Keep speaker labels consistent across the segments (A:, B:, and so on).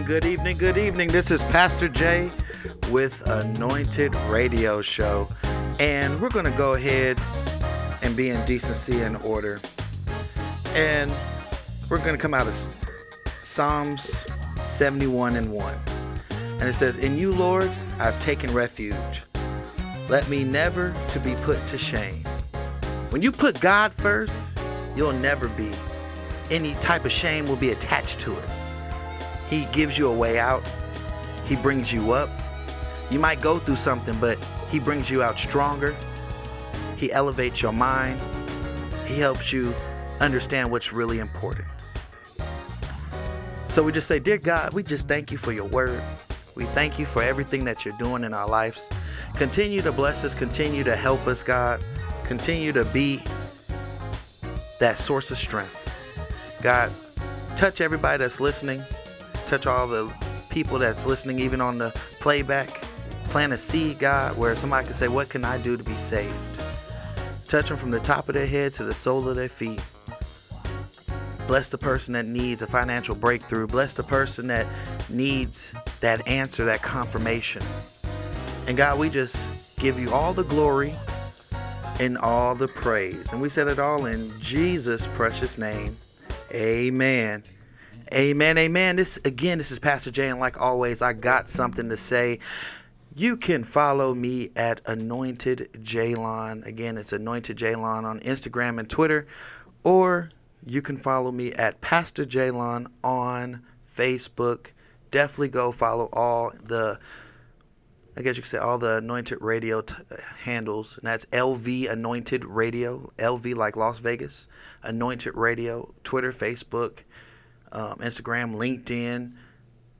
A: evening, good evening, good evening. This is Pastor Jay with Anointed Radio Show. And we're going to go ahead and be in decency and order. And we're going to come out of Psalms 71 and 1. And it says, In you, Lord, I've taken refuge. Let me never to be put to shame. When you put God first, you'll never be. Any type of shame will be attached to it. He gives you a way out. He brings you up. You might go through something, but He brings you out stronger. He elevates your mind. He helps you understand what's really important. So we just say, Dear God, we just thank you for your word. We thank you for everything that you're doing in our lives. Continue to bless us, continue to help us, God. Continue to be that source of strength. God, touch everybody that's listening touch all the people that's listening, even on the playback. Plant a seed, God, where somebody can say, What can I do to be saved? Touch them from the top of their head to the sole of their feet. Bless the person that needs a financial breakthrough. Bless the person that needs that answer, that confirmation. And God, we just give you all the glory and all the praise. And we said it all in Jesus' precious name. Amen. Amen, amen. This again, this is Pastor Jay, and like always, I got something to say. You can follow me at Anointed Jaylon. Again, it's Anointed Jaylon on Instagram and Twitter, or you can follow me at Pastor Jaylon on Facebook. Definitely go follow all the, I guess you could say all the Anointed Radio t- handles, and that's LV Anointed Radio, LV like Las Vegas, Anointed Radio, Twitter, Facebook um, Instagram, LinkedIn,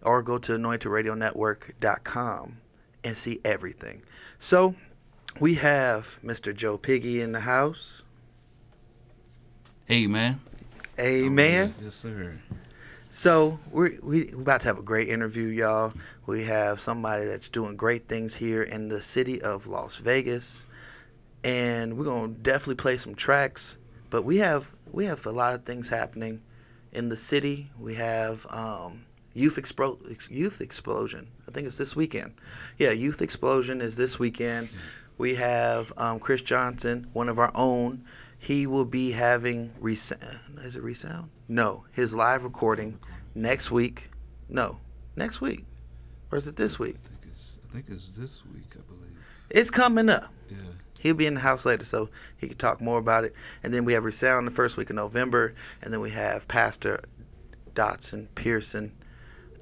A: or go to anointedradionetwork.com and see everything. So we have Mr. Joe Piggy in the house.
B: Hey, man.
A: Amen.
C: Yes, sir.
A: So we're, we, we're about to have a great interview, y'all. We have somebody that's doing great things here in the city of Las Vegas, and we're gonna definitely play some tracks. But we have we have a lot of things happening in the city. We have um, youth youth explosion. I think it's this weekend. Yeah, youth explosion is this weekend. We have um, Chris Johnson, one of our own. He will be having resound. Is it resound? No, his live recording next week. No, next week, or is it this week?
C: I think it's, I think it's this week, I believe.
A: It's coming up.
C: Yeah.
A: He'll be in the house later, so he can talk more about it. And then we have Resound the first week of November, and then we have Pastor Dotson Pearson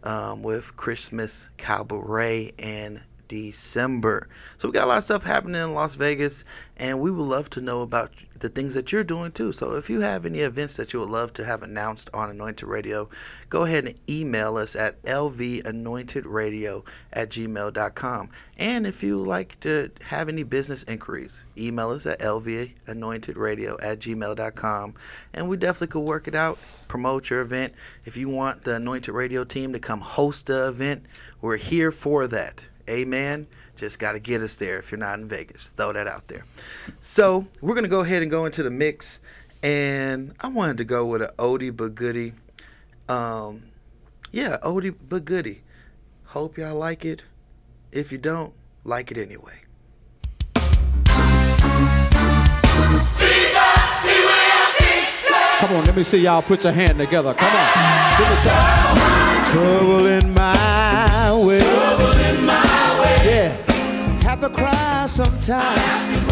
A: um, with Christmas Cabaret and December. So we got a lot of stuff happening in Las Vegas, and we would love to know about the things that you're doing too. So if you have any events that you would love to have announced on Anointed Radio, go ahead and email us at lvanointedradio at gmail.com. And if you like to have any business inquiries, email us at lvanointedradio at gmail.com. And we definitely could work it out, promote your event. If you want the Anointed Radio team to come host the event, we're here for that. Amen. Just got to get us there if you're not in Vegas. Throw that out there. So we're going to go ahead and go into the mix. And I wanted to go with an oldie but goodie. Um, yeah, oldie but goodie. Hope y'all like it. If you don't, like it anyway.
D: Come on, let me see y'all put your hand together. Come on. Give me some. Trouble in my cry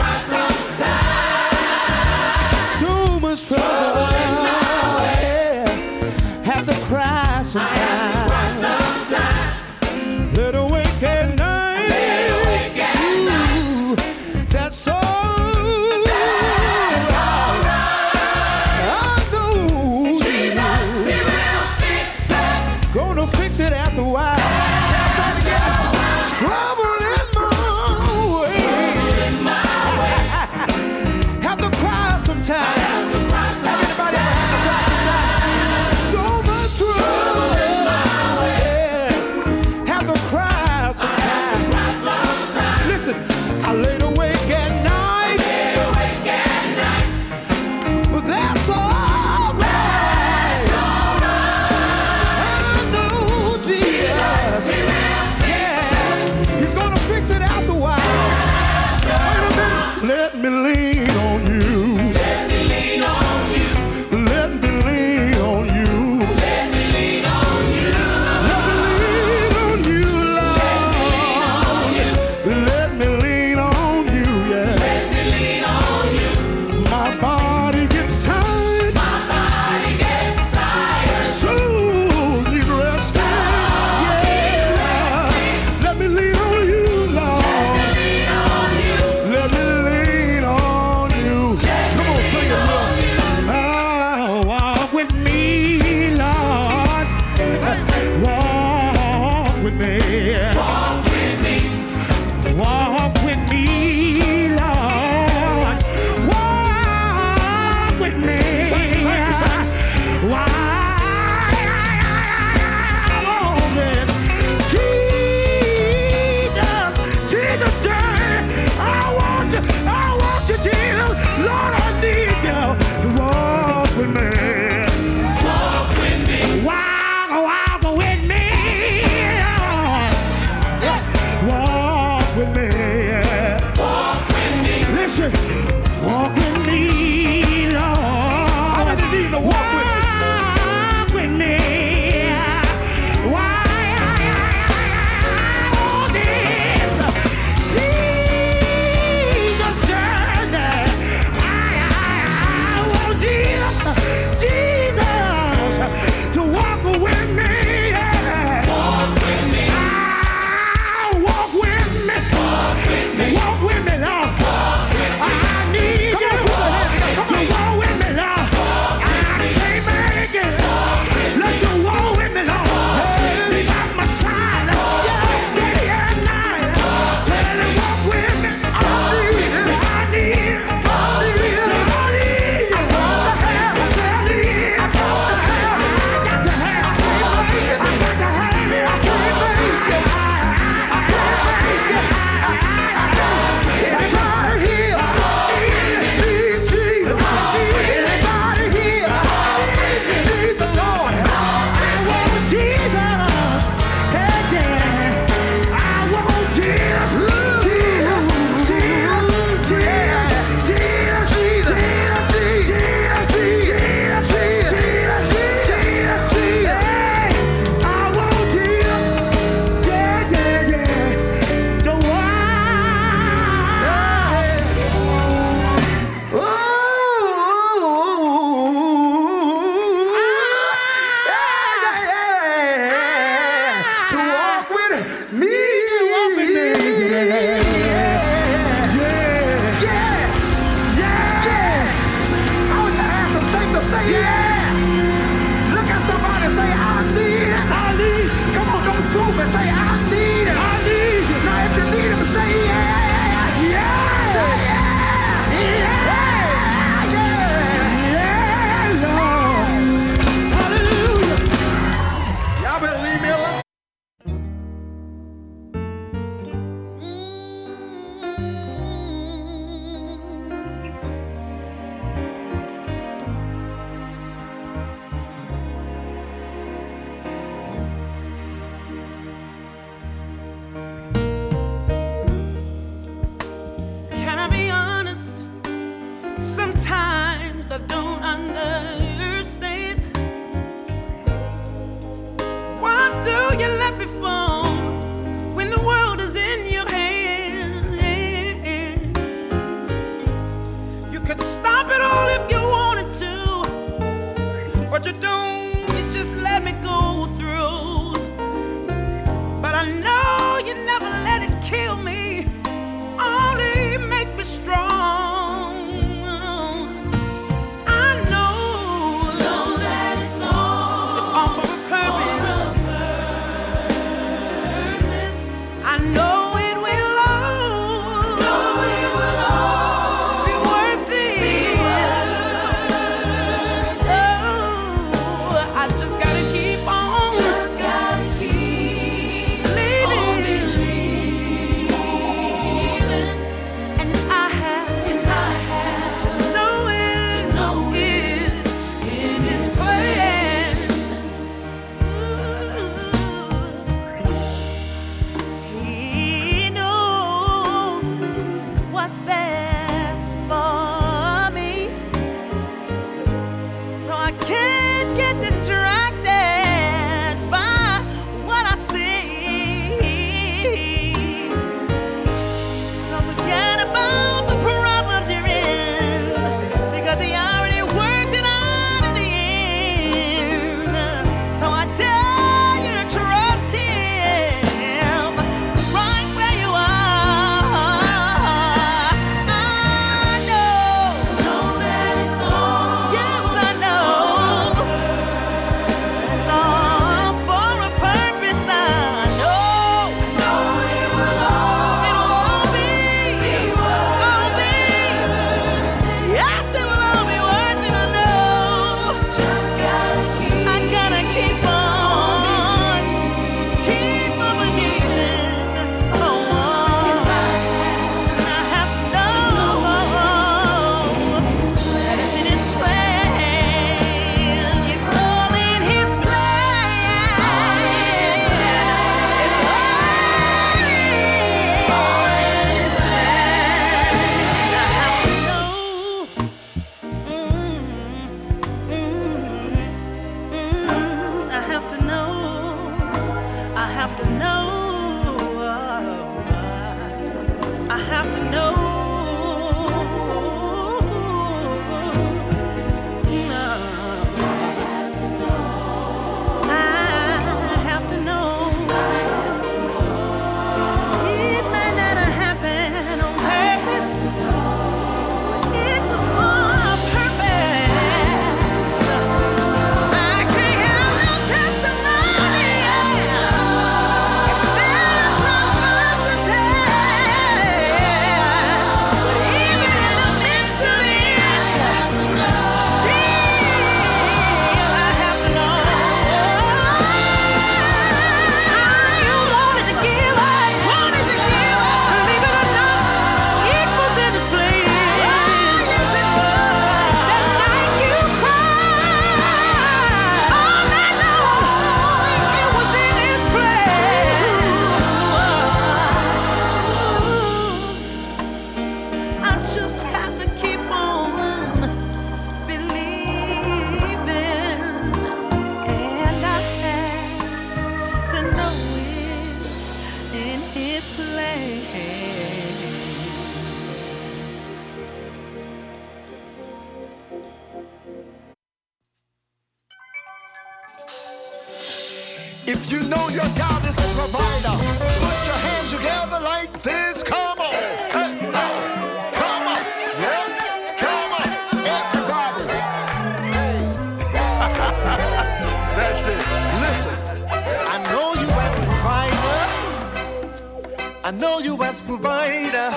D: as provider.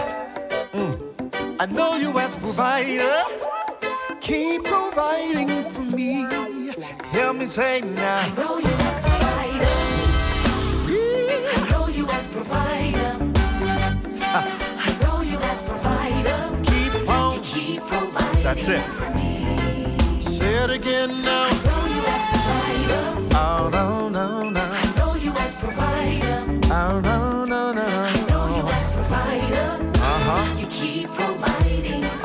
D: Mm. I know you as provider. Keep providing for me. Hear me say now.
E: I know you as provider. I know you as provider. I know you as provider.
D: Keep on.
E: You keep providing
D: That's it.
E: for me.
D: Say it again now.
E: I know you as provider.
D: Oh, no, no, no.
E: I know you as provider.
D: Oh, no.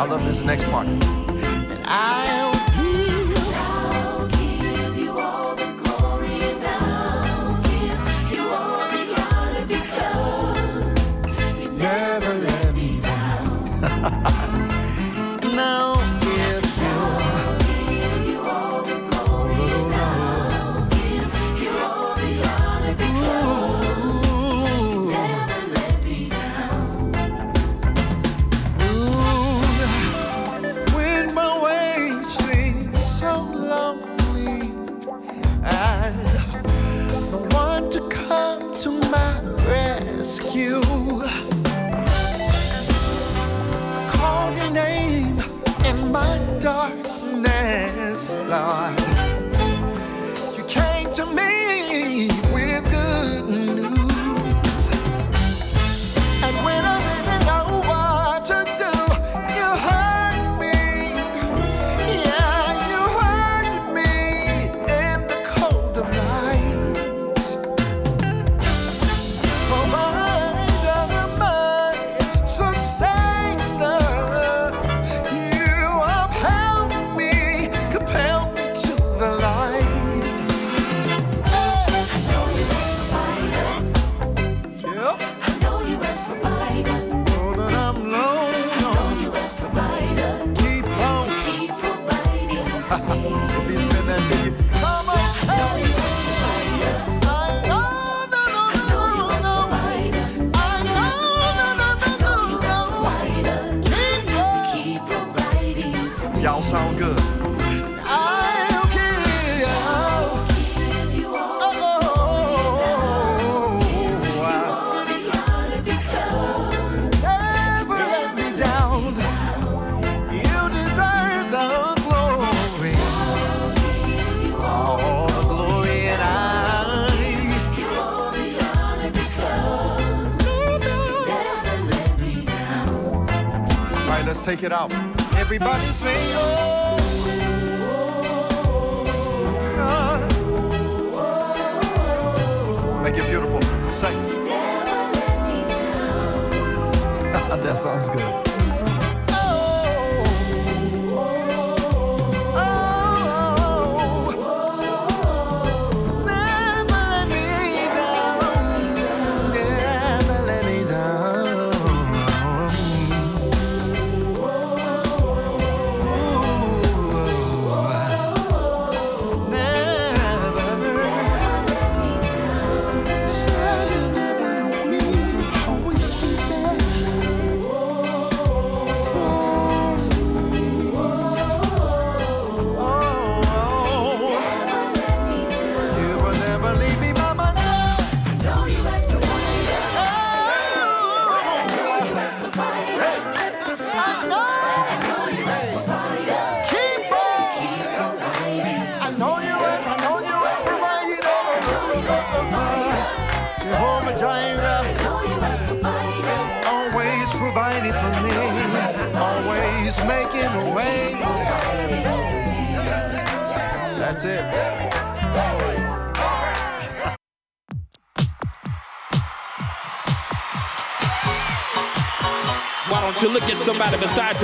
E: I
D: love this next part. And I Lord. out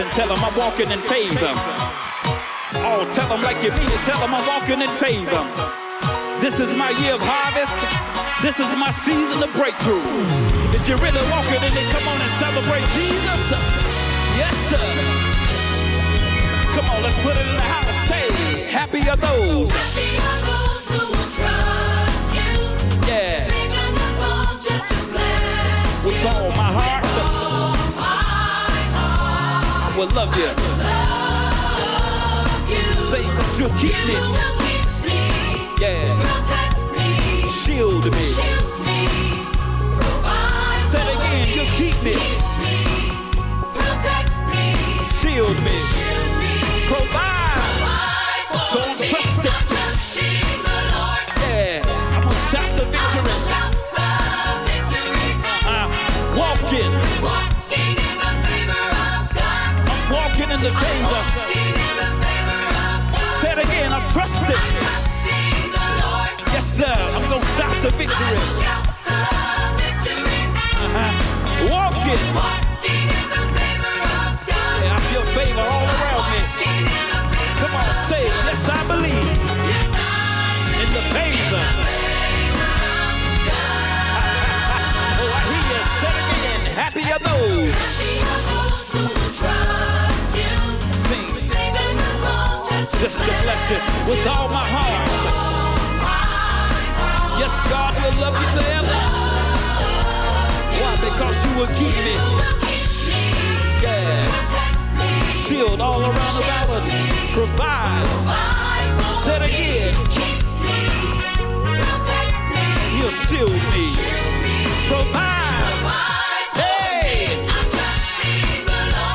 F: and tell them I'm walking in favor? Oh, tell them like you mean it. Tell them I'm walking in favor. This is my year of harvest. This is my season of breakthrough. If you're really walking in it, come on and celebrate Jesus. Yes, sir. Come on, let's put it in the house. Say, happy are those.
E: Happy are those who will trust you.
F: Yeah.
E: Singing the song just to bless
F: With
E: you.
F: all my heart, will love you.
E: love you.
F: Say that you'll keep
E: You
F: me.
E: keep me,
F: Yeah.
E: protect me,
F: Shield me.
E: shield me, provide
F: Say it again.
E: me.
F: You'll keep me.
E: Keep me, protect me,
F: Shield me.
E: shield
F: Provide.
E: provide
F: So I'm
E: me. In the favor.
F: Walking in the favor
E: of
F: Say it again. I'm trusting.
E: I'm trusting the Lord.
F: Yes, sir. I'm gonna shout the
E: I
F: victory.
E: will shout the victory.
F: Uh-huh. Walking.
E: Just to
F: bless you with all my heart. Yes, God will love you forever. Why? Because you will keep me. Yeah. Shield all around about us. Provide. Say it again. You'll shield me. Provide. Hey.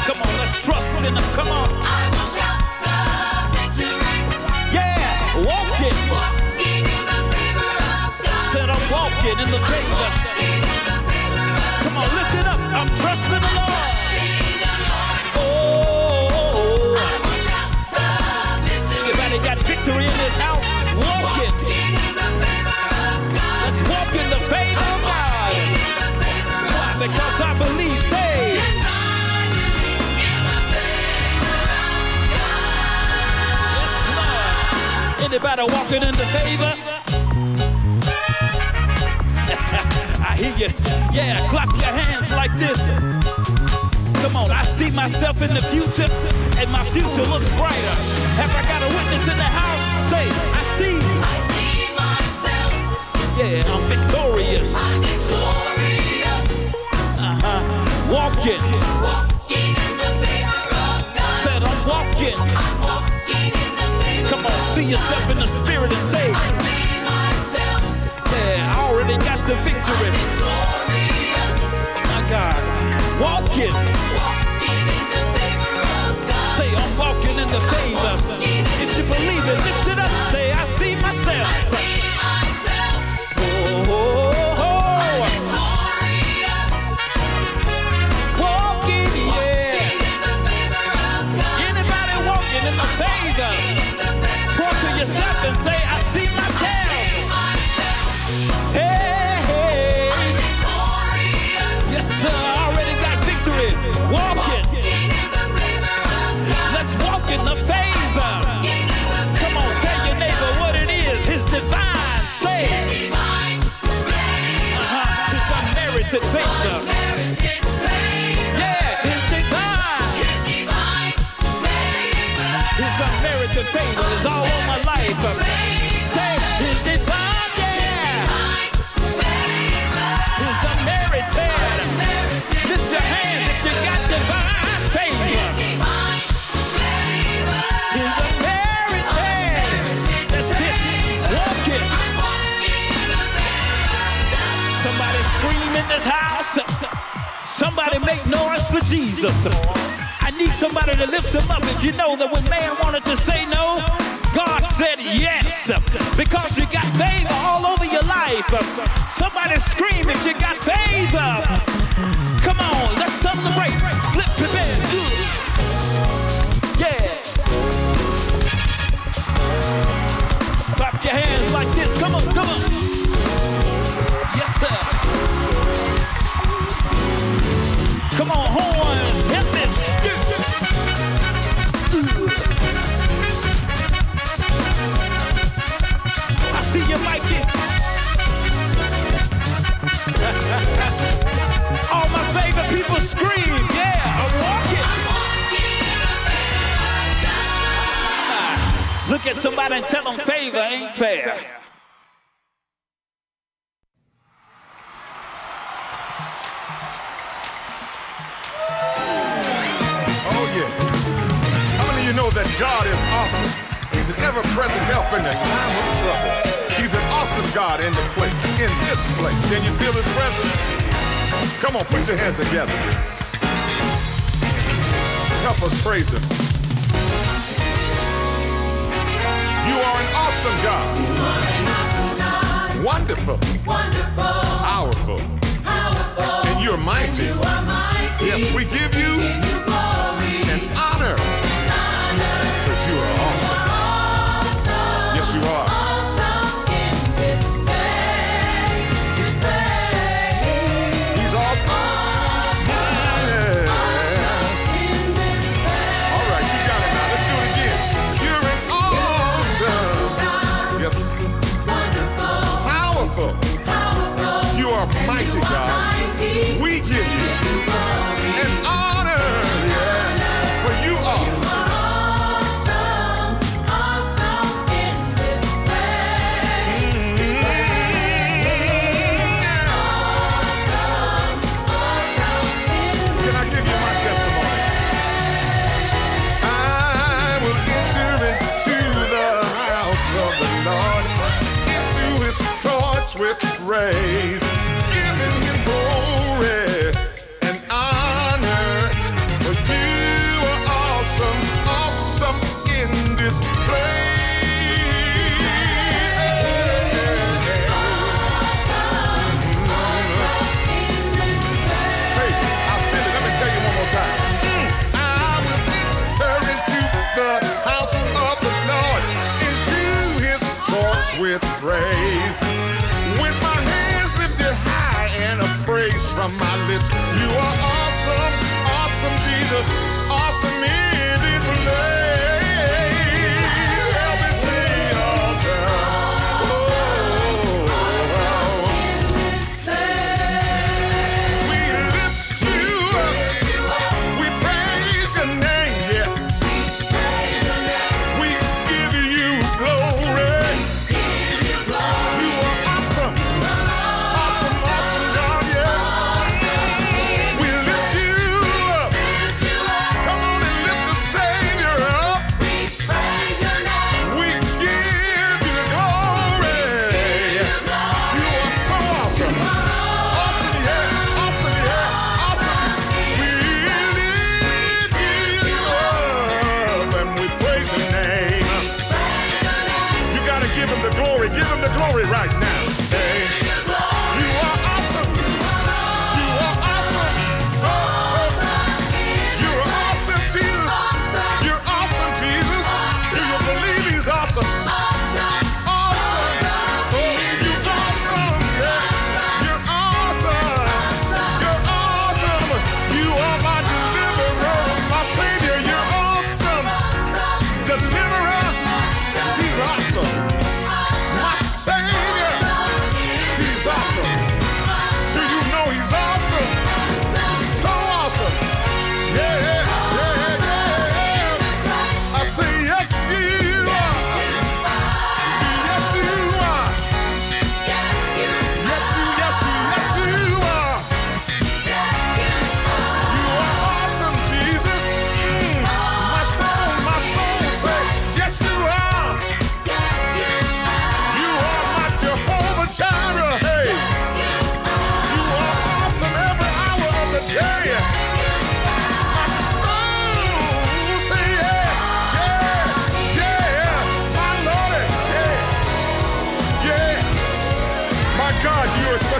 F: Come on, let's trust in Him. Come on. Walking in the favor. Come on, lift it up. I'm trusting the Lord. Oh. Anybody got victory in this house? Walking. Let's walk in the favor of God. Why? Because I believe. Say. Yes, Lord. Anybody walking in the favor? I hear you. Yeah, clap your hands like this. Come on, I see myself in the future, and my future looks brighter. Have I got a witness in the house? Say, I see. I see myself. Yeah, I'm victorious. I'm victorious. Uh-huh. Walking. Walking in the favor of God. Said I'm walking. I'm walking in the favor. Come on, see yourself in the spirit and say, myself. Yeah, I already got the victory. Favor. Yeah, his divine. His unmerited favor is all Jesus. I need somebody to lift him up. If you know that when man wanted to say no, God said yes. Because you got favor all over your life. Somebody scream if you got favor. Favor, people scream. Yeah, I'm walking. Look at somebody and tell them favor ain't fair.
G: Oh, yeah. How many of you know that God is awesome? He's an ever present help in the time of trouble. He's an awesome God in the place, in this place. Can you feel his presence? Come on, put your hands together. Help us praise him. You are an awesome God. Wonderful. Powerful. And you're mighty. Yes, we give you an with praise. With my hands lifted high and a praise from my lips. You are awesome, awesome Jesus,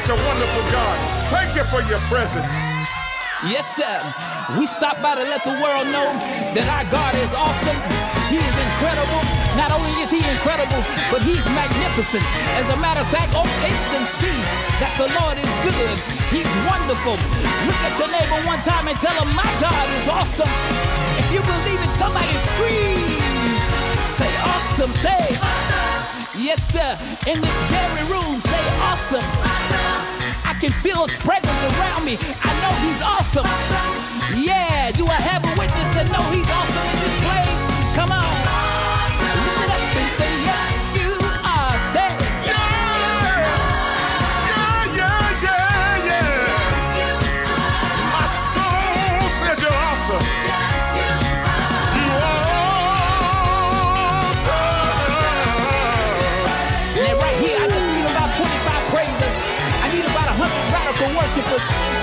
G: such a wonderful God. Thank you for your presence.
H: Yes, sir. We stop by to let the world know that our God is awesome. He is incredible. Not only is he incredible, but he's magnificent. As a matter of fact, oh, taste and see that the Lord is good. He's wonderful. Look at your neighbor one time and tell him, My God is awesome. If you believe it, somebody scream. Say awesome. Say Yes, sir. In this very room, say awesome. I
G: I can feel his presence around me. I know he's awesome. Yeah, do I have a witness that know he's awesome in this place? Come on.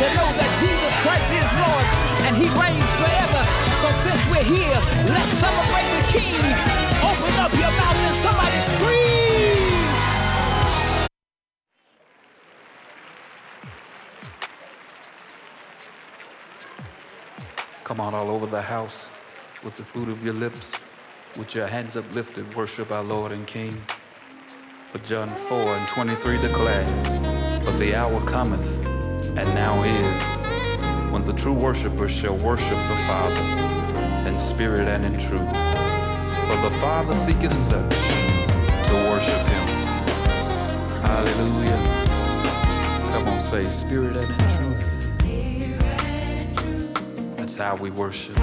G: That know that Jesus Christ is Lord and He reigns forever. So since we're here, let's celebrate the King. Open up your mouth and somebody scream.
F: Come on all over the house with the fruit of your lips, with your hands uplifted, worship our Lord and King. For John 4 and 23 declares, But the hour cometh, and now is, when the true worshipers shall worship the Father in spirit and in truth. For the Father seeketh such to worship him. Hallelujah. Come on, say spirit and in truth. That's how we worship.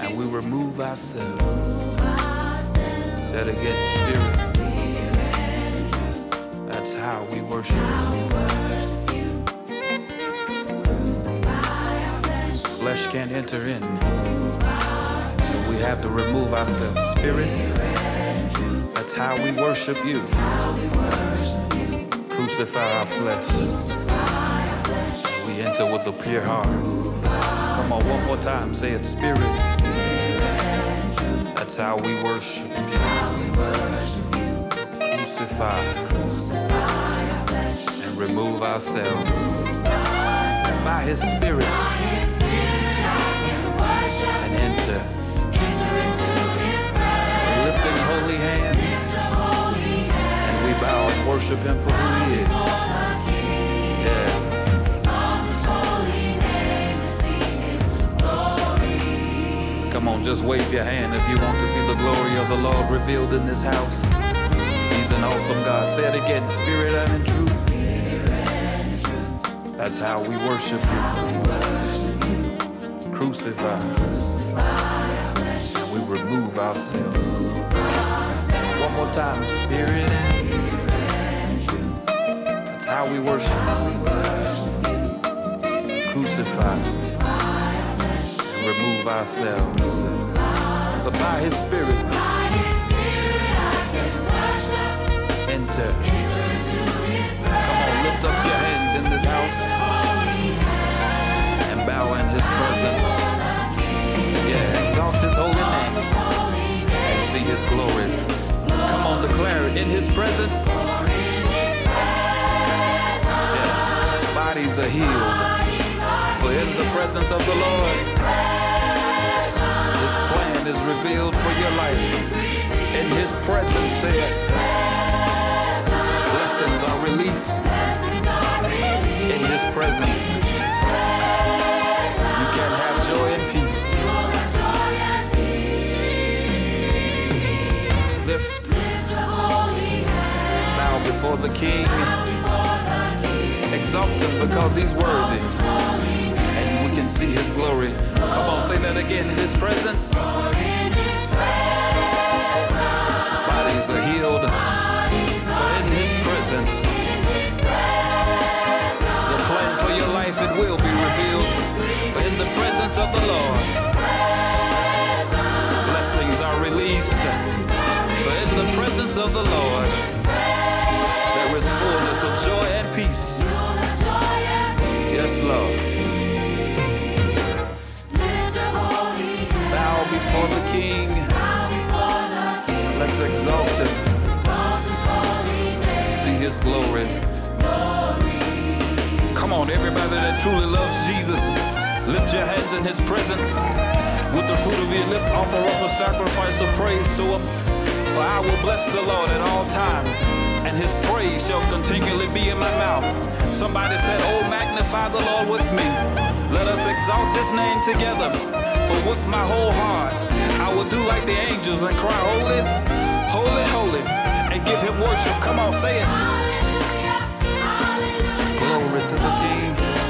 F: And we remove ourselves. Said again, spirit. How we worship. You. Flesh can't enter in. So we have to remove ourselves. Spirit. That's how we worship you. Crucify our flesh. We enter with a pure heart. Come on, one more time. Say it, Spirit. That's how we worship. You. Crucify remove ourselves by His Spirit and enter. Lifting holy hands and we bow and worship Him for who He is. Yeah. Come on, just wave your hand if you want to see the glory of the Lord revealed in this house. He's an awesome God. Say it again, spirit and truth. That's how we worship you. Crucify. And we remove ourselves. One more time, spirit. That's how we worship. Crucify And remove ourselves. But by His Spirit, enter. Come on, lift up your house and bow in His presence. Yeah, exalt His holy name and see His glory. Come on, declare it in His presence. Yeah, bodies are healed. For in the presence of the Lord, His plan is revealed for your life. In His presence, say it. Blessings are released. In His presence, you can have joy and peace. Lift, bow before the King. Exalt Him because He's worthy and we can see his glory. Come on, say that again. In his presence, bodies are healed. For in his presence, will be revealed. In the presence of the Lord, blessings are released. For in the presence of the Lord, there is fullness of joy and peace. Yes, Lord. bow before the King. Let's exalt him. See his glory. On, everybody that truly loves Jesus, lift your hands in his presence. With the fruit of your lip, offer up a sacrifice of praise to him. For I will bless the Lord at all times, and his praise shall continually be in my mouth. Somebody said, Oh, magnify the Lord with me. Let us exalt his name together. For with my whole heart, I will do like the angels and cry, Holy, holy, holy. and give him worship. Come on, say it. Glory to the King.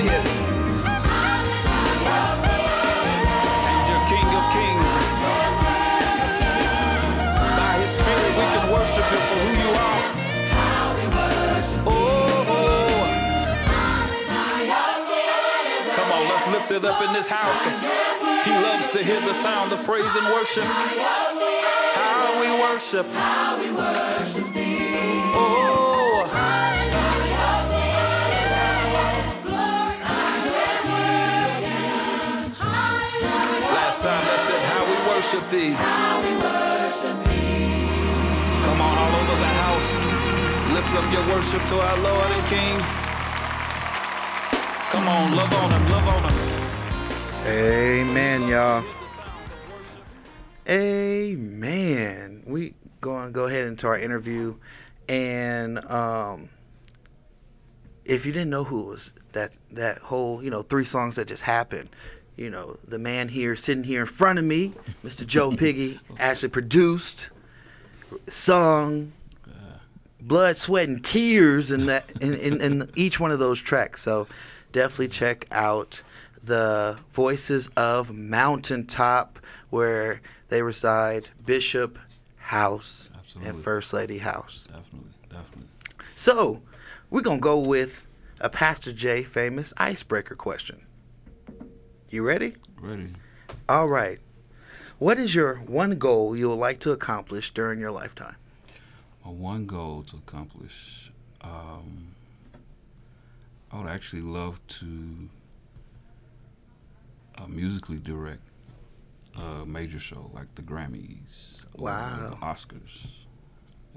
F: Say it. And your King of Kings. By his spirit we can worship him for who you are. Oh. Come on, let's lift it up in this house. He loves to hear the sound of praise and worship. How we worship. Oh. How we worship thee. Come on, all over the house. Lift up your worship to our Lord and King. Come on, love on him, love on him.
A: Amen, y'all. Amen. We going go ahead into our interview, and um, if you didn't know who was that that whole you know three songs that just happened, you know the man here sitting here in front of me, Mr. Joe Piggy, actually produced, sung, blood, sweat, and tears in that in, in, in each one of those tracks. So definitely check out the Voices of Mountaintop, where they reside, Bishop House
B: Absolutely.
A: and First Lady House.
B: Definitely, definitely.
A: So we're gonna go with a Pastor J famous icebreaker question. You ready?
B: Ready.
A: All right. What is your one goal you would like to accomplish during your lifetime?
B: My one goal to accomplish. Um, I would actually love to uh, musically direct a major show like the Grammys or
A: Wow.
B: the Oscars.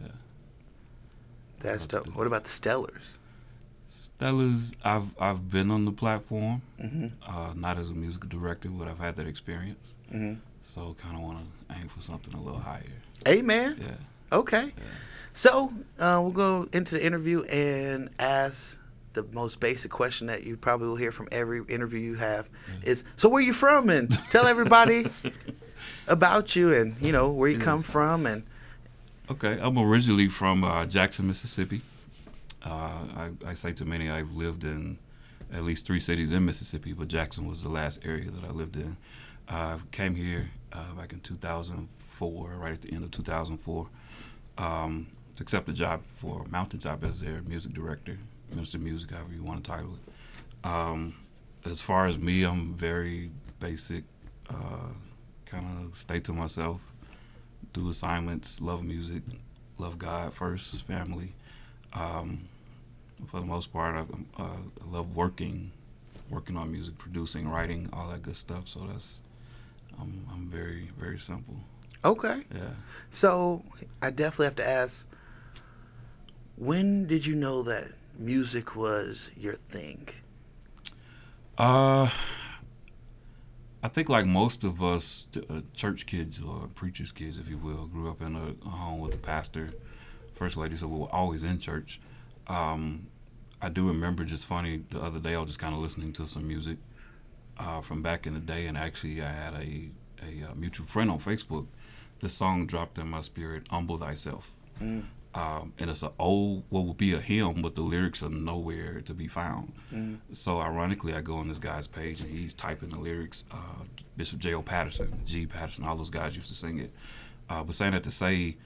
B: Yeah.
A: That's
B: I'd love to
A: dope. What about the Stellars?
B: Stellars, I've I've been on the platform,
A: Mhm.
B: uh, not as a music director, but I've had that experience.
A: Mhm.
B: So kind of want to aim for something a little higher.
A: Amen.
B: Yeah.
A: Okay. So uh, we'll go into the interview and ask the most basic question that you probably will hear from every interview you have is so where you from and tell everybody about you and you know where you
B: Yeah.
A: come from and
B: Okay, I'm originally from uh, Jackson, Mississippi. Uh, I, I say to many, I've lived in at least three cities in Mississippi, but Jackson was the last area that I lived in. I came here uh, back in 2004, right at the end of 2004, um, to accept a job for Mountaintop as their music director, minister music, however you want to title it. Um, as far as me, I'm very basic, uh, kind of stay to myself, do assignments, love music, love God first, family. Um, for the most part, I, uh, I love working, working on music, producing, writing, all that good stuff. So that's, I'm, I'm very, very simple.
A: okay.
B: Yeah.
A: So I definitely have to ask when did you know that music was your thing?
B: Uh, I think like most of us, uh, church kids or preachers' kids, if you will, grew up in a, a home with a pastor, first lady, so we were always in church. Um, I do remember just funny the other day I was just kind of listening to some music uh, from back in the day, and actually I had a a uh, mutual friend on Facebook. This song dropped in my spirit, "Humble Thyself."
A: Mm.
B: Um, and it's an old, what would be a hymn, but the lyrics are nowhere to be found.
A: Mm.
B: So ironically, I go on this guy's page and he's typing the lyrics. Uh, Bishop J.O. Patterson, G. Patterson, all those guys used to sing it. Uh, but saying that to say,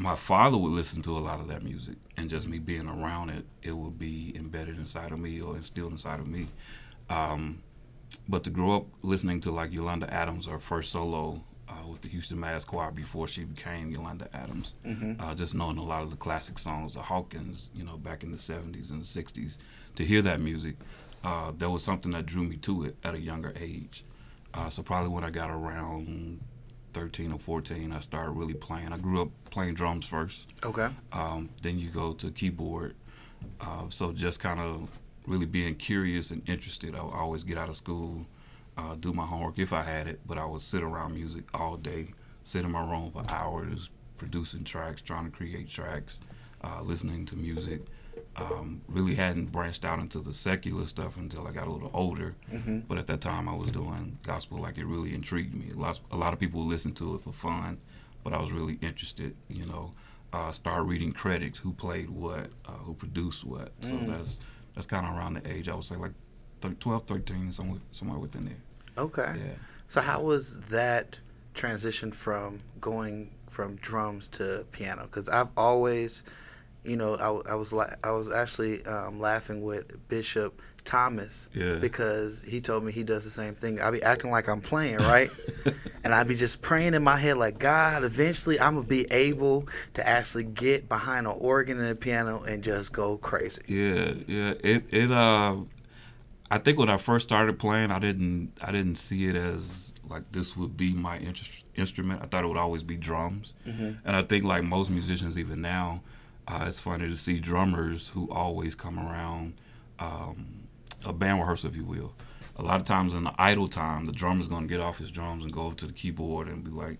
B: my father would listen to a lot of that music, and just me being around it, it would be embedded inside of me or instilled inside of me. Um, but to grow up listening to like Yolanda Adams, her first solo uh, with the Houston Mass Choir before she became Yolanda Adams,
A: Mhm.
B: uh, just knowing a lot of the classic songs of Hawkins, you know, back in the 70s and the 60s, to hear that music, uh, there was something that drew me to it at a younger age. Uh, so probably when I got around 13 or 14, I started really playing. I grew up playing drums first.
A: Okay.
B: Um, then you go to keyboard. Uh, so just kind of really being curious and interested. I would always get out of school, uh, do my homework if I had it, but I would sit around music all day, sit in my room for hours, producing tracks, trying to create tracks, uh, listening to music. Um, really hadn't branched out into the secular stuff until I got a little older.
A: Mhm.
B: But at that time, I was doing gospel like it really intrigued me. A lot, a lot of people listen to it for fun, but I was really interested. You know, uh, start reading credits, who played what, uh, who produced what. So
A: Mm.
B: that's that's kind of around the age I would say like thir- 12, 13, somewhere somewhere within there.
A: Okay.
B: Yeah.
A: So how was that transition from going from drums to piano? Because I've always, you know, I, I was la- I was actually um, laughing with Bishop Thomas
B: Yeah.
A: because he told me he does the same thing. I be acting like I'm playing, right? and I'd be just praying in my head like, God, eventually I'm gonna be able to actually get behind an organ and a piano and just go crazy.
B: Yeah, yeah. It it uh I think when I first started playing, I didn't I didn't see it as like this would be my interest, instrument. I thought it would always be drums.
A: Mhm.
B: And I think like most musicians even now, uh, it's funny to see drummers who always come around um, a band rehearsal, if you will. A lot of times in the idle time, the drummer's gonna get off his drums and go over to the keyboard and be like,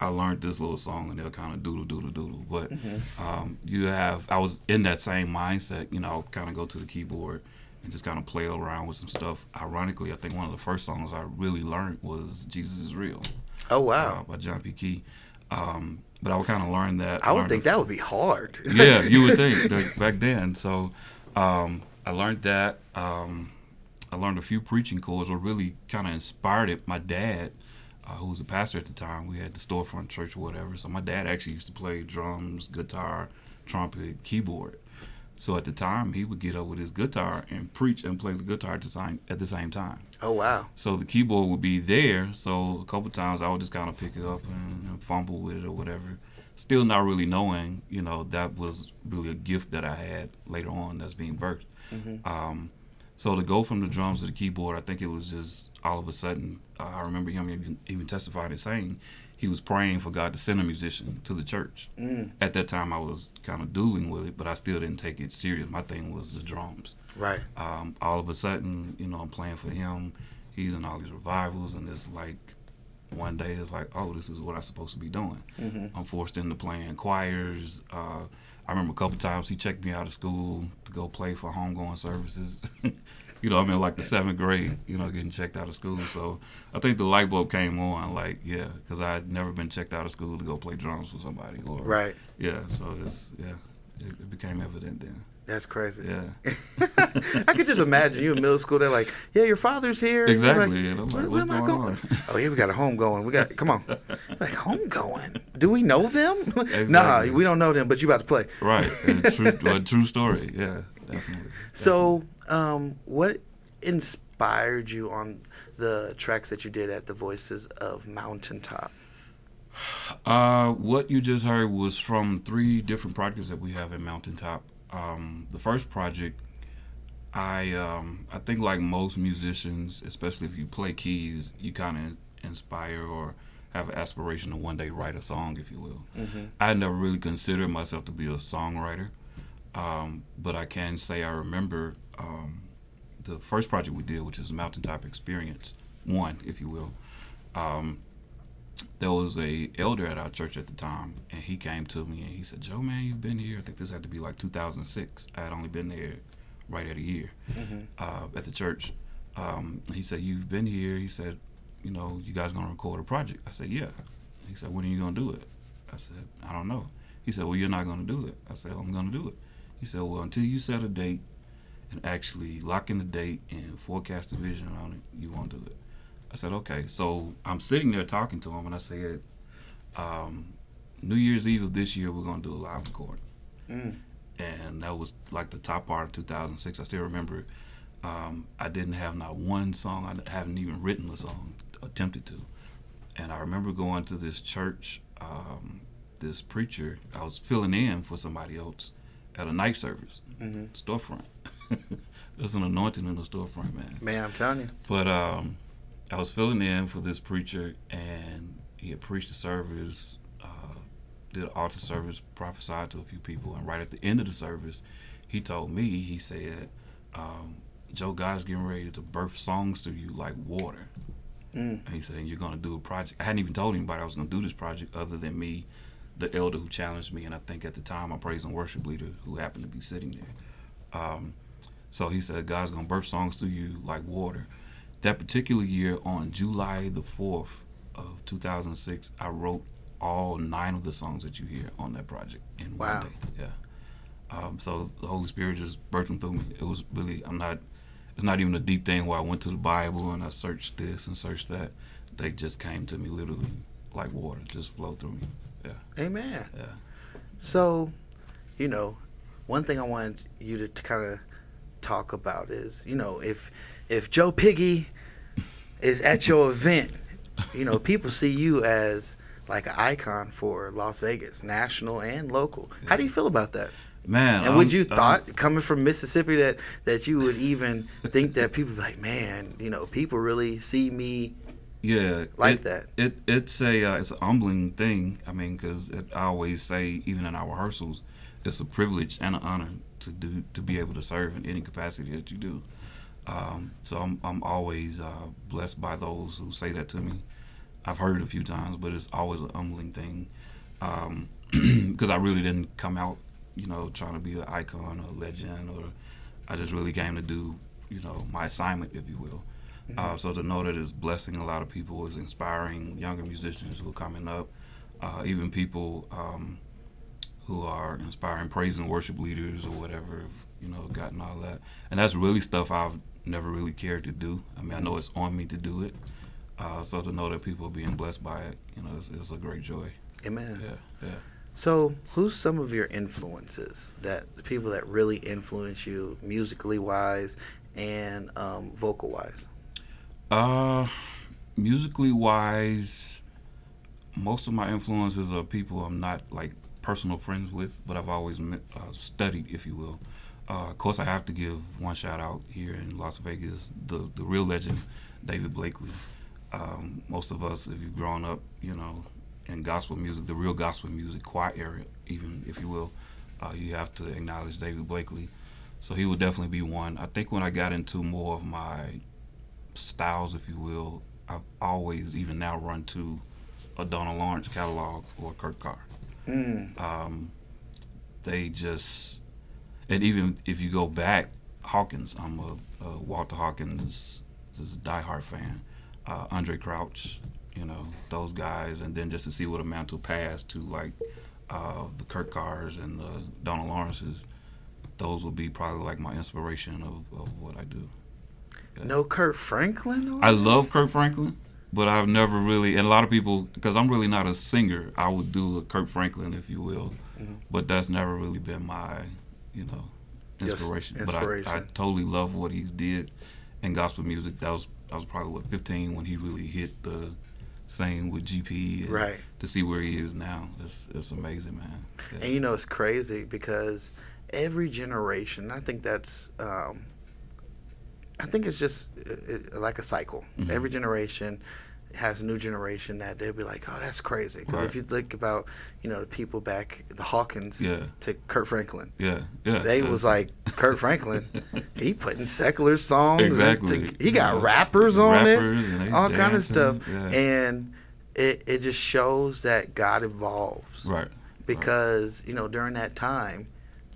B: "I learned this little song," and they'll kind of doodle doodle doodle. But
A: Mhm.
B: um, you have, I was in that same mindset, you know, kind of go to the keyboard and just kind of play around with some stuff. Ironically, I think one of the first songs I really learned was "Jesus Is Real."
A: Oh wow!
B: uh, by John P. Kee. Um, but I would kind of learn that.
A: I would
B: learned
A: think that would be hard.
B: yeah, you would think like, back then. So um, I learned that. Um, I learned a few preaching chords. What really kind of inspired it. My dad, uh, who was a pastor at the time, we had the storefront church or whatever. So my dad actually used to play drums, guitar, trumpet, keyboard. So at the time, he would get up with his guitar and preach and play the guitar at the same, at the same time.
A: Oh wow!
B: So the keyboard would be there. So a couple times I would just kind of pick it up and, and fumble with it or whatever. Still not really knowing, you know, that was really a gift that I had later on that's being birthed.
A: Mhm.
B: Um, so to go from the drums to the keyboard, I think it was just all of a sudden. Uh, I remember him even, even testifying and saying he was praying for God to send a musician to the church.
A: Mm.
B: At that time, I was kind of dueling with it, but I still didn't take it serious. My thing was the drums
A: Right.
B: um, all of a sudden, you know, I'm playing for him. He's in all these revivals, and it's like one day it's like, oh, this is what I'm supposed to be doing.
A: Mhm.
B: I'm forced into playing choirs. Uh, I remember a couple times he checked me out of school to go play for homegoing services. you know, I'm in like the seventh grade, you know, getting checked out of school. So I think the light bulb came on, like, yeah, because I had never been checked out of school to go play drums for somebody. Or,
A: Right.
B: Yeah, so it's, yeah, it, it became evident then.
A: That's crazy.
B: Yeah.
A: I could just imagine you in middle school. They're like, "Yeah, your father's here."
B: Exactly,
A: Like,
B: and I'm like,
A: "What-
B: "What's
A: am I
B: going
A: going?"
B: on?"
A: Oh, yeah, we got a home going. We got. Come on. like home going. Do we know them?
B: Exactly.
A: Nah, we don't know them. But you about to play.
B: Right. True, well, true story. Yeah, definitely.
A: So, um, what inspired you on the tracks that you did at the Voices of Mountaintop?
B: Uh, what you just heard was from three different projects that we have at Mountaintop. Um, the first project, I um, I think like most musicians, especially if you play keys, you kind of inspire or have an aspiration to one day write a song, if you will.
A: Mhm.
B: I never really considered myself to be a songwriter, um, but I can say I remember um, the first project we did, which is Mountaintop Experience One, if you will. Um, there was a elder at our church at the time, and he came to me and he said, "Joe, man, you've been here. I think this had to be like 2006. I had only been there right at a year
A: Mhm.
B: uh, at the church." Um, he said, "You've been here." He said, "You know, you guys gonna record a project?" I said, "Yeah." He said, "When are you gonna do it?" I said, "I don't know." He said, "Well, you're not gonna do it." I said, "I'm gonna do it." He said, "Well, until you set a date and actually lock in the date and forecast a vision on it, you won't do it." I said, okay. So I'm sitting there talking to him, and I said, um, New Year's Eve of this year, we're going to do a live recording.
A: Mm.
B: And that was like the top part of 2006. I still remember um, I didn't have not one song. I haven't even written a song, attempted to. And I remember going to this church, um, this preacher, I was filling in for somebody else at a night service,
A: Mhm.
B: storefront. There's an anointing in the storefront, man.
A: Man, I'm telling you.
B: But um, I was filling in for this preacher, and he had preached the service, uh, did an altar service, prophesied to a few people, and right at the end of the service, he told me, he said, um, Joe, God's getting ready to birth songs through you like water.
A: Mm.
B: And he said, You're going to do a project. I hadn't even told anybody I was going to do this project other than me, the elder who challenged me, and I think at the time, a praise and worship leader who happened to be sitting there. Um, so he said, God's going to birth songs through you like water. That particular year, on July the 4th of 2006, I wrote all nine of the songs that you hear on that project in
A: Wow.
B: one day. Yeah. Um, so the Holy Spirit just birthed them through me. It was really, I'm not, it's not even a deep thing where I went to the Bible and I searched this and searched that. They just came to me literally like water, just flowed through me. Yeah.
A: Amen.
B: Yeah.
A: So, you know, one thing I wanted you to, kind of talk about is, you know, if if Joe Piggy is at your event, you know, people see you as like an icon for Las Vegas, national and local. How do you feel about that?
B: Man,
A: And would
B: I'm-
A: you thought coming from Mississippi that that you would even think that people be like, man, you know, people really see me
B: yeah
A: like
B: it-
A: that?
B: it it's a uh, it's a humbling thing. I mean because i always say even in our rehearsals it's a privilege and an honor to do to be able to serve in any capacity that you do. Um, so i'm, I'm always uh, blessed by those who say that to me. I've heard it a few times but it's always a humbling thing. Because i really didn't come out you know trying to be an icon or a legend or i just really came to do you know my assignment if you will uh, so to know that it's blessing a lot of people, is inspiring younger musicians who are coming up, uh, even people um, who are inspiring praise and worship leaders or whatever, you know, gotten all that. And that's really stuff I've never really cared to do. I mean, I know it's on me to do it. Uh, so to know that people are being blessed by it, you know, it's, it's a great joy.
A: Amen.
B: Yeah, yeah.
A: So, who's some of your influences that the people that really influence you musically wise and um, vocal wise?
B: Uh, musically wise, most of my influences are people I'm not like personal friends with, but I've always met, uh, studied, if you will. Uh, of course, I have to give one shout out here in Las Vegas, the the real legend, David Blakely. Um, most of us, if you've grown up, you know, in gospel music, the real gospel music, choir area, even if you will, uh, you have to acknowledge David Blakely. So he would definitely be one. I think when I got into more of my styles, if you will, I've always, even now, run to a Donald Lawrence catalog or Kurt Carr.
A: Mm.
B: Um, they just, and even if you go back, Hawkins, I'm a, a Walter Hawkins, just a diehard fan. Uh, Andraé Crouch, you know, those guys, and then just to see what a mantle passed to like uh, the Kurt Carrs and the Donald Lawrences, those would be probably like my inspiration of, of what I do.
A: No Kirk Franklin? on
B: I love Kirk Franklin, but I've never really, and a lot of people, because I'm really not a singer, I would do a Kirk Franklin, if you will,
A: Mhm.
B: but that's never really been my, you know,
A: Yes,
B: inspiration.
A: inspiration.
B: But I, I totally love what he's did in gospel music. That was I was probably what 15 when he really hit the same with GP. And
A: Right.
B: To see where he is now, it's it's amazing, man. Yeah.
A: And you know, it's crazy because every generation, I think that's, um, I think it's just uh, uh, like a cycle.
B: Mhm.
A: Every generation has a new generation that they'll be like, oh, that's crazy. Because if you think about, you know, the people back, the Hawkins
B: Yeah.
A: to Kirk Franklin.
B: Yeah, yeah,
A: They was like, Kirk Franklin, he putting secular songs. and
B: Exactly.
A: to- he got
B: Yeah.
A: rappers on
B: Rappers
A: it, all kind of stuff.
B: yeah.
A: And it, it just shows that God evolves
B: Right.
A: because you know during that time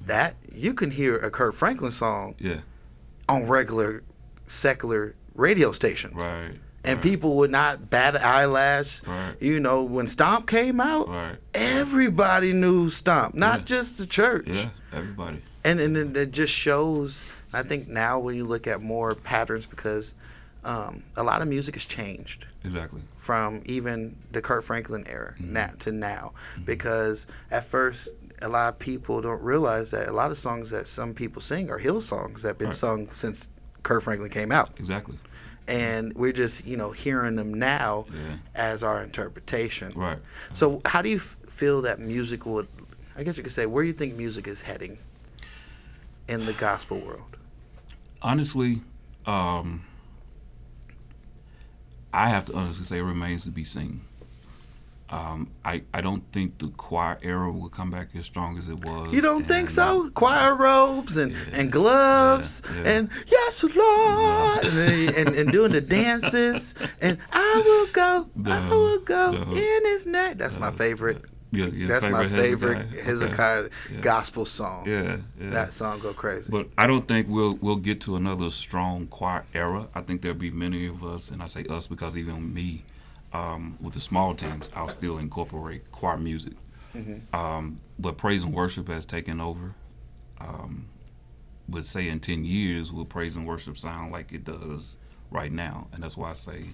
A: that you can hear a Kirk Franklin song
B: Yeah.
A: on regular secular radio stations
B: Right.
A: and
B: right,
A: people would not bat an eyelash
B: Right.
A: you know when Stomp came out
B: Right.
A: everybody knew Stomp not
B: Yeah.
A: just the church
B: Yeah. Everybody.
A: and and it, it just shows I think now when you look at more patterns because um, a lot of music has changed
B: Exactly.
A: from even the Kirk Franklin era na to now because at first a lot of people don't realize that a lot of songs that some people sing are hill songs that have been
B: Right.
A: sung since Kirk Franklin came out
B: Exactly.
A: and we're just you know hearing them now
B: Yeah.
A: as our interpretation
B: Right.
A: so how do you f- feel that music would I guess you could say where do you think music is heading in the gospel world
B: honestly, um, I have to honestly say it remains to be seen. Um, I, I don't think the choir era will come back as strong as it was.
A: You don't think so? Choir robes and, and gloves
B: Yeah, yeah.
A: and yes, Lord, and, and, and doing the dances and I will go, I will go
B: the-
A: in His name. That's my favorite.
B: Your, your
A: That's my favorite
B: Hezekiah?
A: Hezekiah
B: Okay. Yeah.
A: gospel song.
B: Yeah, yeah.
A: That song go crazy.
B: But I don't think we'll we'll get to another strong choir era. I think there'll be many of us, and I say us because even me, um, with the small teams, I'll still incorporate choir music.
A: Mhm.
B: Um, but praise and worship has taken over. Um, but say in ten years, will praise and worship sound like it does right now? And that's why I say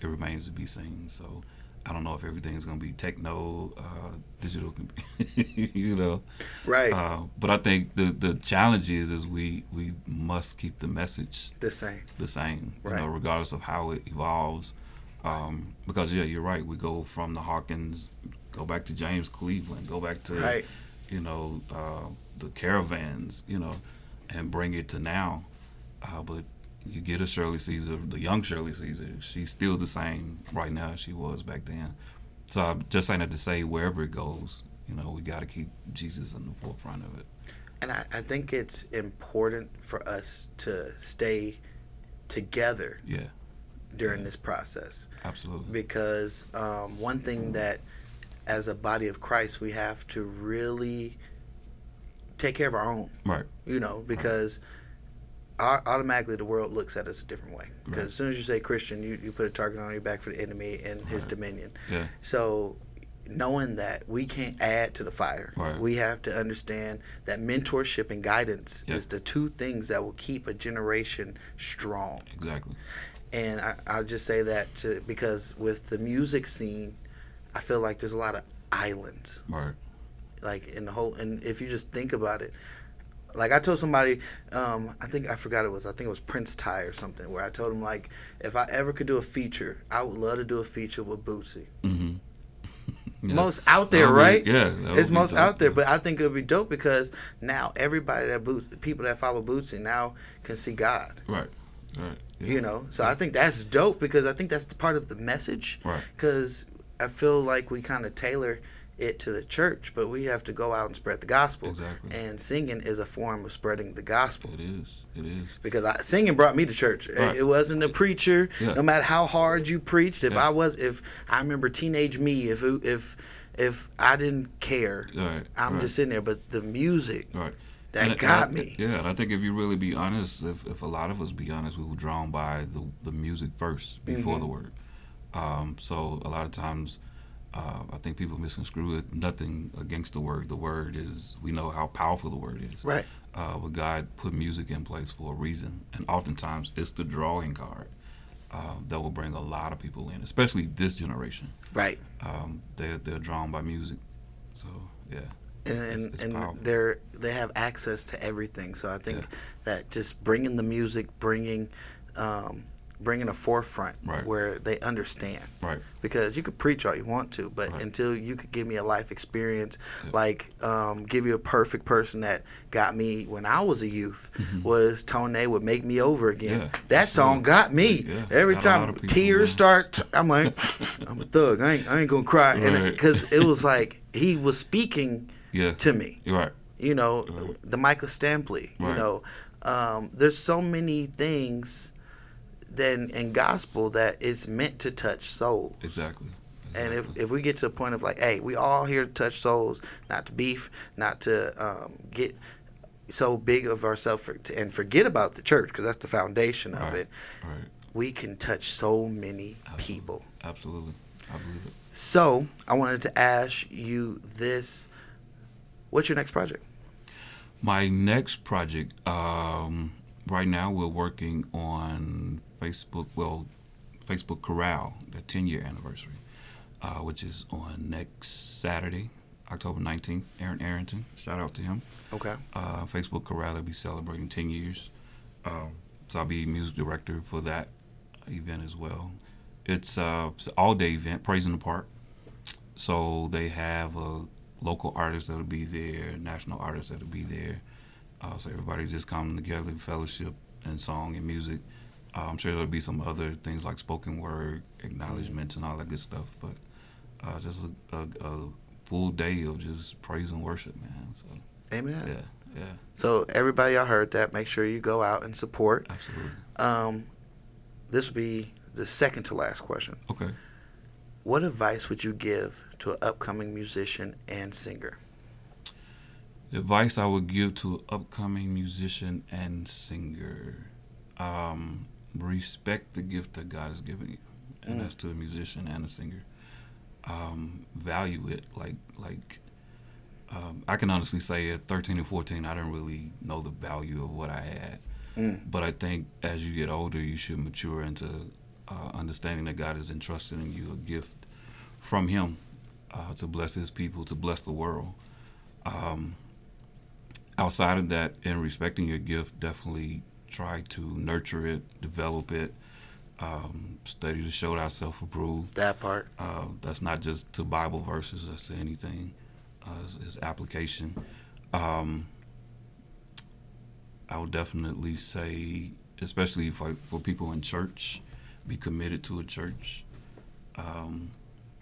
B: it remains to be seen. So. I don't know if everything's gonna be techno, uh, digital, you know,
A: Right.
B: Uh, but I think the the challenge is is we we must keep the message
A: The same.
B: the same, you
A: Right.
B: know, regardless of how it evolves. Um, because yeah, you're right. We go from the Hawkins, go back to James Cleveland, go back to
A: Right.
B: you know uh, the caravans, you know, and bring it to now. Uh, but you get a Shirley Caesar, the young Shirley Caesar. She's still the same right now as she was back then. So I'm just saying that to say wherever it goes, you know, we got to keep Jesus in the forefront of it.
A: And I, I think it's important for us to stay together
B: Yeah,
A: during this process.
B: absolutely.
A: because um, one thing that as a body of christ we have to really take care of our own
B: Right.
A: you know because au- automatically the world looks at us a different way because
B: Right.
A: as soon as you say christian you, you put a target on your back for the enemy and his dominion
B: Yeah.
A: so knowing that we can't add to the fire
B: Right.
A: we have to understand that mentorship and guidance
B: Yeah.
A: is the two things that will keep a generation strong
B: Exactly.
A: And I, I'll just say that to, because with the music scene, I feel like there's a lot of islands,
B: Right.
A: like in the whole. And if you just think about it, like I told somebody, um, I think I forgot it was, I think it was Prince Ty or something, where I told him like, if I ever could do a feature, I would love to do a feature with Bootsy.
B: Mm-hmm.
A: Most out there, right?
B: Yeah.
A: It's most
B: dope,
A: out there,
B: yeah.
A: but I think it would be dope because now everybody that Boots, people that follow Bootsy now can see God.
B: Right. Right. Yeah.
A: you know so i think that's dope because i think that's the part of the message
B: Right.
A: because i feel like we kind of tailor it to the church but we have to go out and spread the gospel
B: Exactly.
A: and singing is a form of spreading the gospel
B: It is. It is.
A: because I, singing brought me to church It-
B: Right.
A: it wasn't a preacher
B: Yeah.
A: no matter how hard you preached if
B: Yeah.
A: i was if i remember teenage me if if if i didn't care
B: Right.
A: i'm
B: right.
A: just sitting there but the music
B: Right.
A: That
B: And
A: got
B: I-
A: me
B: Yeah, and I think if you really be honest, if, if a lot of us be honest, we were drawn by the the music first before
A: Mhm.
B: the word. Um, so a lot of times, uh, I think people misconstrue it. Nothing against the word. The word is we know how powerful the word is.
A: right
B: Uh, but God put music in place for a reason, and oftentimes it's the drawing card uh, that will bring a lot of people in, especially this generation.
A: right
B: Um, they're they're drawn by music. So yeah.
A: And and,
B: it's
A: and they're they have access to everything. So I think
B: Yeah.
A: that just bringing the music, bringing um, bringing a forefront
B: Right.
A: where they understand.
B: Right.
A: Because you could preach all you want to, but
B: Right.
A: until you could give me a life experience,
B: Yeah.
A: like um, give you a perfect person that got me when I was a youth,
B: Mhm.
A: was Tone would make me over again.
B: Yeah,
A: that song got me.
B: Yeah,
A: Every time
B: people,
A: tears start, I'm like, I'm a thug. I ain't, I ain't gonna cry, because it was like he was speaking
B: Yeah.
A: to me
B: You're right.
A: you know
B: Right.
A: the michael stampley you know um, there's so many things then in gospel that is meant to touch souls
B: Exactly.
A: and if, if we get to a point of like hey we all here to touch souls not to beef not to um, get so big of ourselves for, and forget about the church because that's the foundation of
B: Right.
A: it
B: right.
A: we can touch so many
B: Absolutely.
A: people
B: Absolutely. I believe it.
A: so i wanted to ask you this what's your next project
B: My next project, um, right now we're working on Facebook, well, Facebook Corral, the 10 year anniversary, uh, which is on next Saturday, October 19th. Aaron Arrington, shout out to him.
A: okay
B: Uh, Facebook Corral will be celebrating 10 years. Um, so I'll be music director for that event as well. It's, uh, it's an all day event, Praise in the Park. So they have uh, local artists that'll be there, national artists that'll be there. Uh, so everybody just coming together, fellowship and song and music. Uh, I'm sure there'll be some other things like spoken word, acknowledgments, and all that good stuff. But uh, just a, a, a full day of just praise and worship, man. So
A: Amen.
B: yeah, yeah,
A: So everybody, y'all heard that. Make sure you go out and support.
B: absolutely.
A: Um, this will be the second to last question.
B: Okay.
A: What advice would you give to an upcoming musician and singer?
B: The advice I would give to an upcoming musician and singer: um, respect the gift that God has given you, and
A: Mm.
B: that's to a musician and a singer. Um, value it, like like. Um, I can honestly say at 13 and 14, I didn't really know the value of what I had.
A: Mm.
B: But I think as you get older, you should mature into uh, understanding that God has entrusted in you a gift from Him uh, to bless His people, to bless the world. Um, outside of that, in respecting your gift, definitely try to nurture it, develop it, um, study to show thyself approved.
A: That part.
B: Uh, that's not just to Bible verses, that's to anything. Uh, it's, it's application. Um, I would definitely say, especially for, for people in church, be committed to a church, um,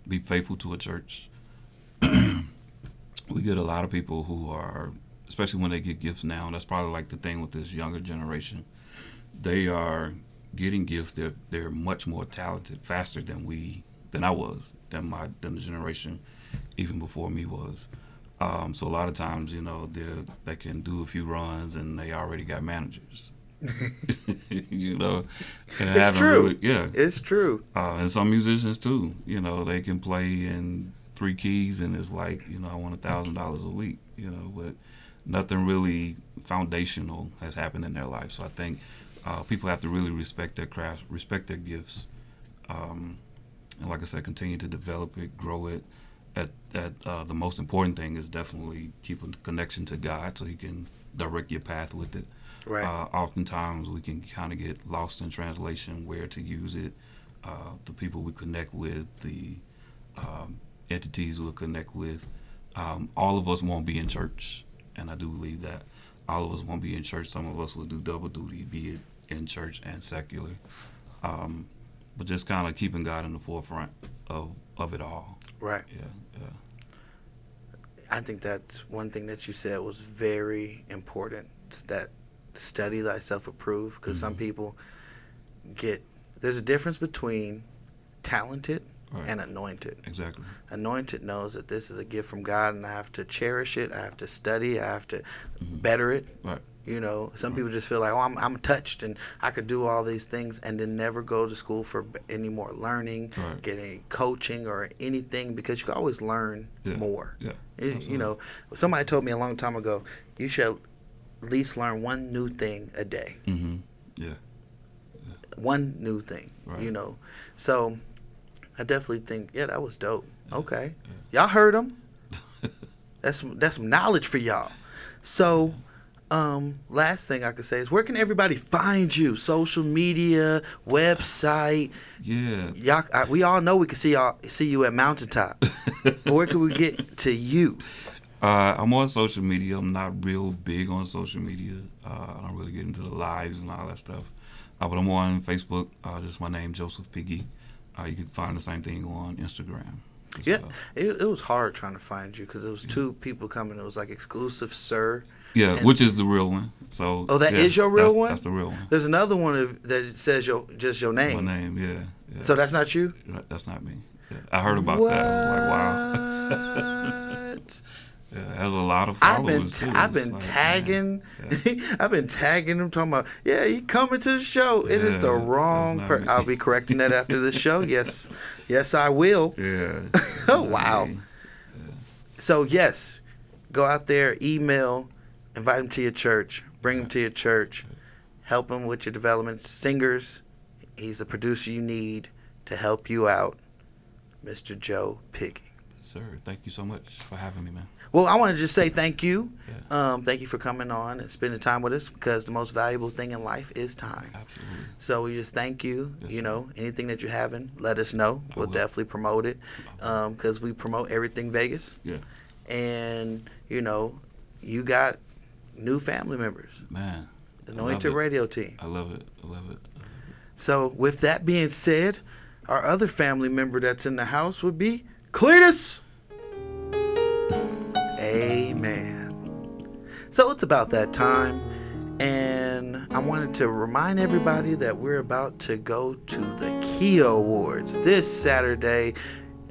B: be faithful to a church. we get a lot of people who are, especially when they get gifts now, that's probably like the thing with this younger generation. They are getting gifts. They're they're much more talented, faster than we than I was, than my than the generation even before me was. Um, so a lot of times, you know, they they can do a few runs and they already got managers. you know, and
A: It's true.
B: really- yeah,
A: It's true.
B: uh, and some musicians too. You know, they can play in three keys, and it's like, you know, I want a thousand dollars a week. You know, but nothing really foundational has happened in their life. So I think uh, people have to really respect their craft, respect their gifts, um, and like I said, continue to develop it, grow it. At, at uh, the most important thing is definitely keep a connection to God, so He can direct your path with it.
A: Right.
B: Uh, oftentimes we can kind of get lost in translation where to use it. Uh, the people we connect with, the um, entities we'll connect with. Um, all of us won't be in church, and I do believe that. All of us won't be in church. Some of us will do double duty, be it in church and secular. Um, but just kind of keeping God in the forefront of, of it all.
A: Right.
B: Yeah, yeah.
A: I think that's one thing that you said was very important. That study thyself approved because some
B: Mhm.
A: people get there's a difference between talented
B: Right.
A: and anointed.
B: Exactly.
A: Anointed knows that this is a gift from God and I have to cherish it. I have to study. I have to
B: Mhm.
A: better it.
B: Right.
A: You know, some
B: Right.
A: people just feel like, oh, I'm, I'm touched and I could do all these things and then never go to school for any more learning,
B: Right.
A: get any coaching or anything because you can always learn
B: Yeah.
A: more.
B: Yeah.
A: You- You know, somebody told me a long time ago, you should at least learn one new thing a day.
B: Mm-hmm. Yeah.
A: One new thing,
B: Right.
A: you know. So I definitely think, yeah, that was dope. Okay.
B: yeah.
A: Y'all heard them. that's some, that's some knowledge for y'all. So, um, last thing I could say is where can everybody find you? Social media, website.
B: Yeah.
A: Y'all, I, we all know we can see y'all see you at Mountaintop. where can we get to you?
B: Uh, I'm on social media. I'm not real big on social media. Uh, I don't really get into the lives and all that stuff. Uh, but I'm on Facebook. Uh, just my name, Joseph Piggy. Uh, you can find the same thing on Instagram.
A: Yeah, it, it was hard trying to find you because it was two people coming. It was like exclusive, sir.
B: Yeah,
A: And-
B: which is the real one. So.
A: Oh, that
B: yeah,
A: is your real
B: that's,
A: one?
B: That's the real one.
A: There's another one that says your just your name.
B: My name, yeah. yeah.
A: So that's not you.
B: That's not me. Yeah. I heard about that. I was like, wow. Yeah, has a lot of
A: I've been
B: too.
A: I've been
B: like,
A: tagging
B: man,
A: I've been tagging him talking about yeah he coming to the show. it is the
B: Yeah,
A: wrong. Per- I'll be correcting that after the show. Yes, yes I will.
B: Yeah.
A: Oh, wow. So yes, go out there, email, invite him to your church, bring him to your church, help him with your development. Singers, he's the producer you need to help you out, Mr. Joe Piggy.
B: Sir, thank you so much for having me, man.
A: Well, I want to just say thank you.
B: Yeah.
A: Um, thank you for coming on and spending time with us because the most valuable thing in life is time.
B: Absolutely.
A: So we just thank you.
B: Yes,
A: you know, anything that you're having, let us know.
B: I
A: We'll
B: will.
A: definitely promote it because we promote everything Vegas.
B: Yeah.
A: And, you know, you got new family members,
B: Man.
A: the
B: I love
A: Anointed. Radio team.
B: I love it. I love it.
A: So with that being said, our other family member that's in the house would be Cletus. Amen. So it's about that time, and I wanted to remind everybody that we're about to go to the Keo Awards this Saturday.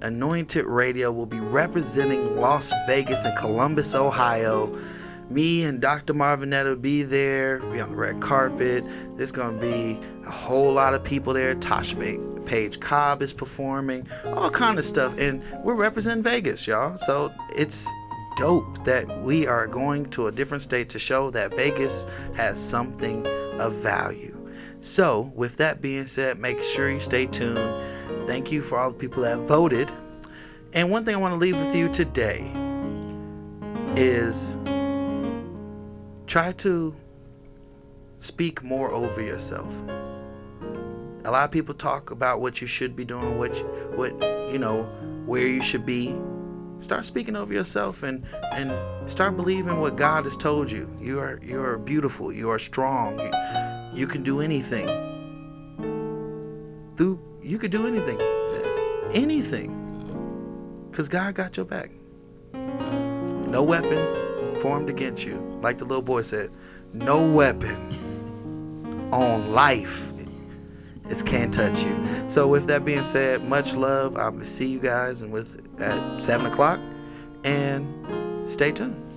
A: Anointed Radio will be representing Las Vegas and Columbus, Ohio. Me and Dr. Marvinetta will be there, be on the red carpet. There's going to be a whole lot of people there. Tasha Page Cobb is performing, all kind of stuff. And we're representing Vegas, y'all. So it's dope that we are going to a different state to show that Vegas has something of value. So, with that being said, make sure you stay tuned. Thank you for all the people that voted. And one thing I want to leave with you today is try to speak more over yourself. A lot of people talk about what you should be doing, what you, what you know, where you should be. Start speaking over yourself and and start believing what God has told you. You are you are beautiful. You are strong. You, you can do anything. Through you could do anything, anything, because God got your back. No weapon formed against you, like the little boy said. No weapon on life it can't touch you. So with that being said, much love. I'll see you guys and with at seven o'clock, and stay tuned.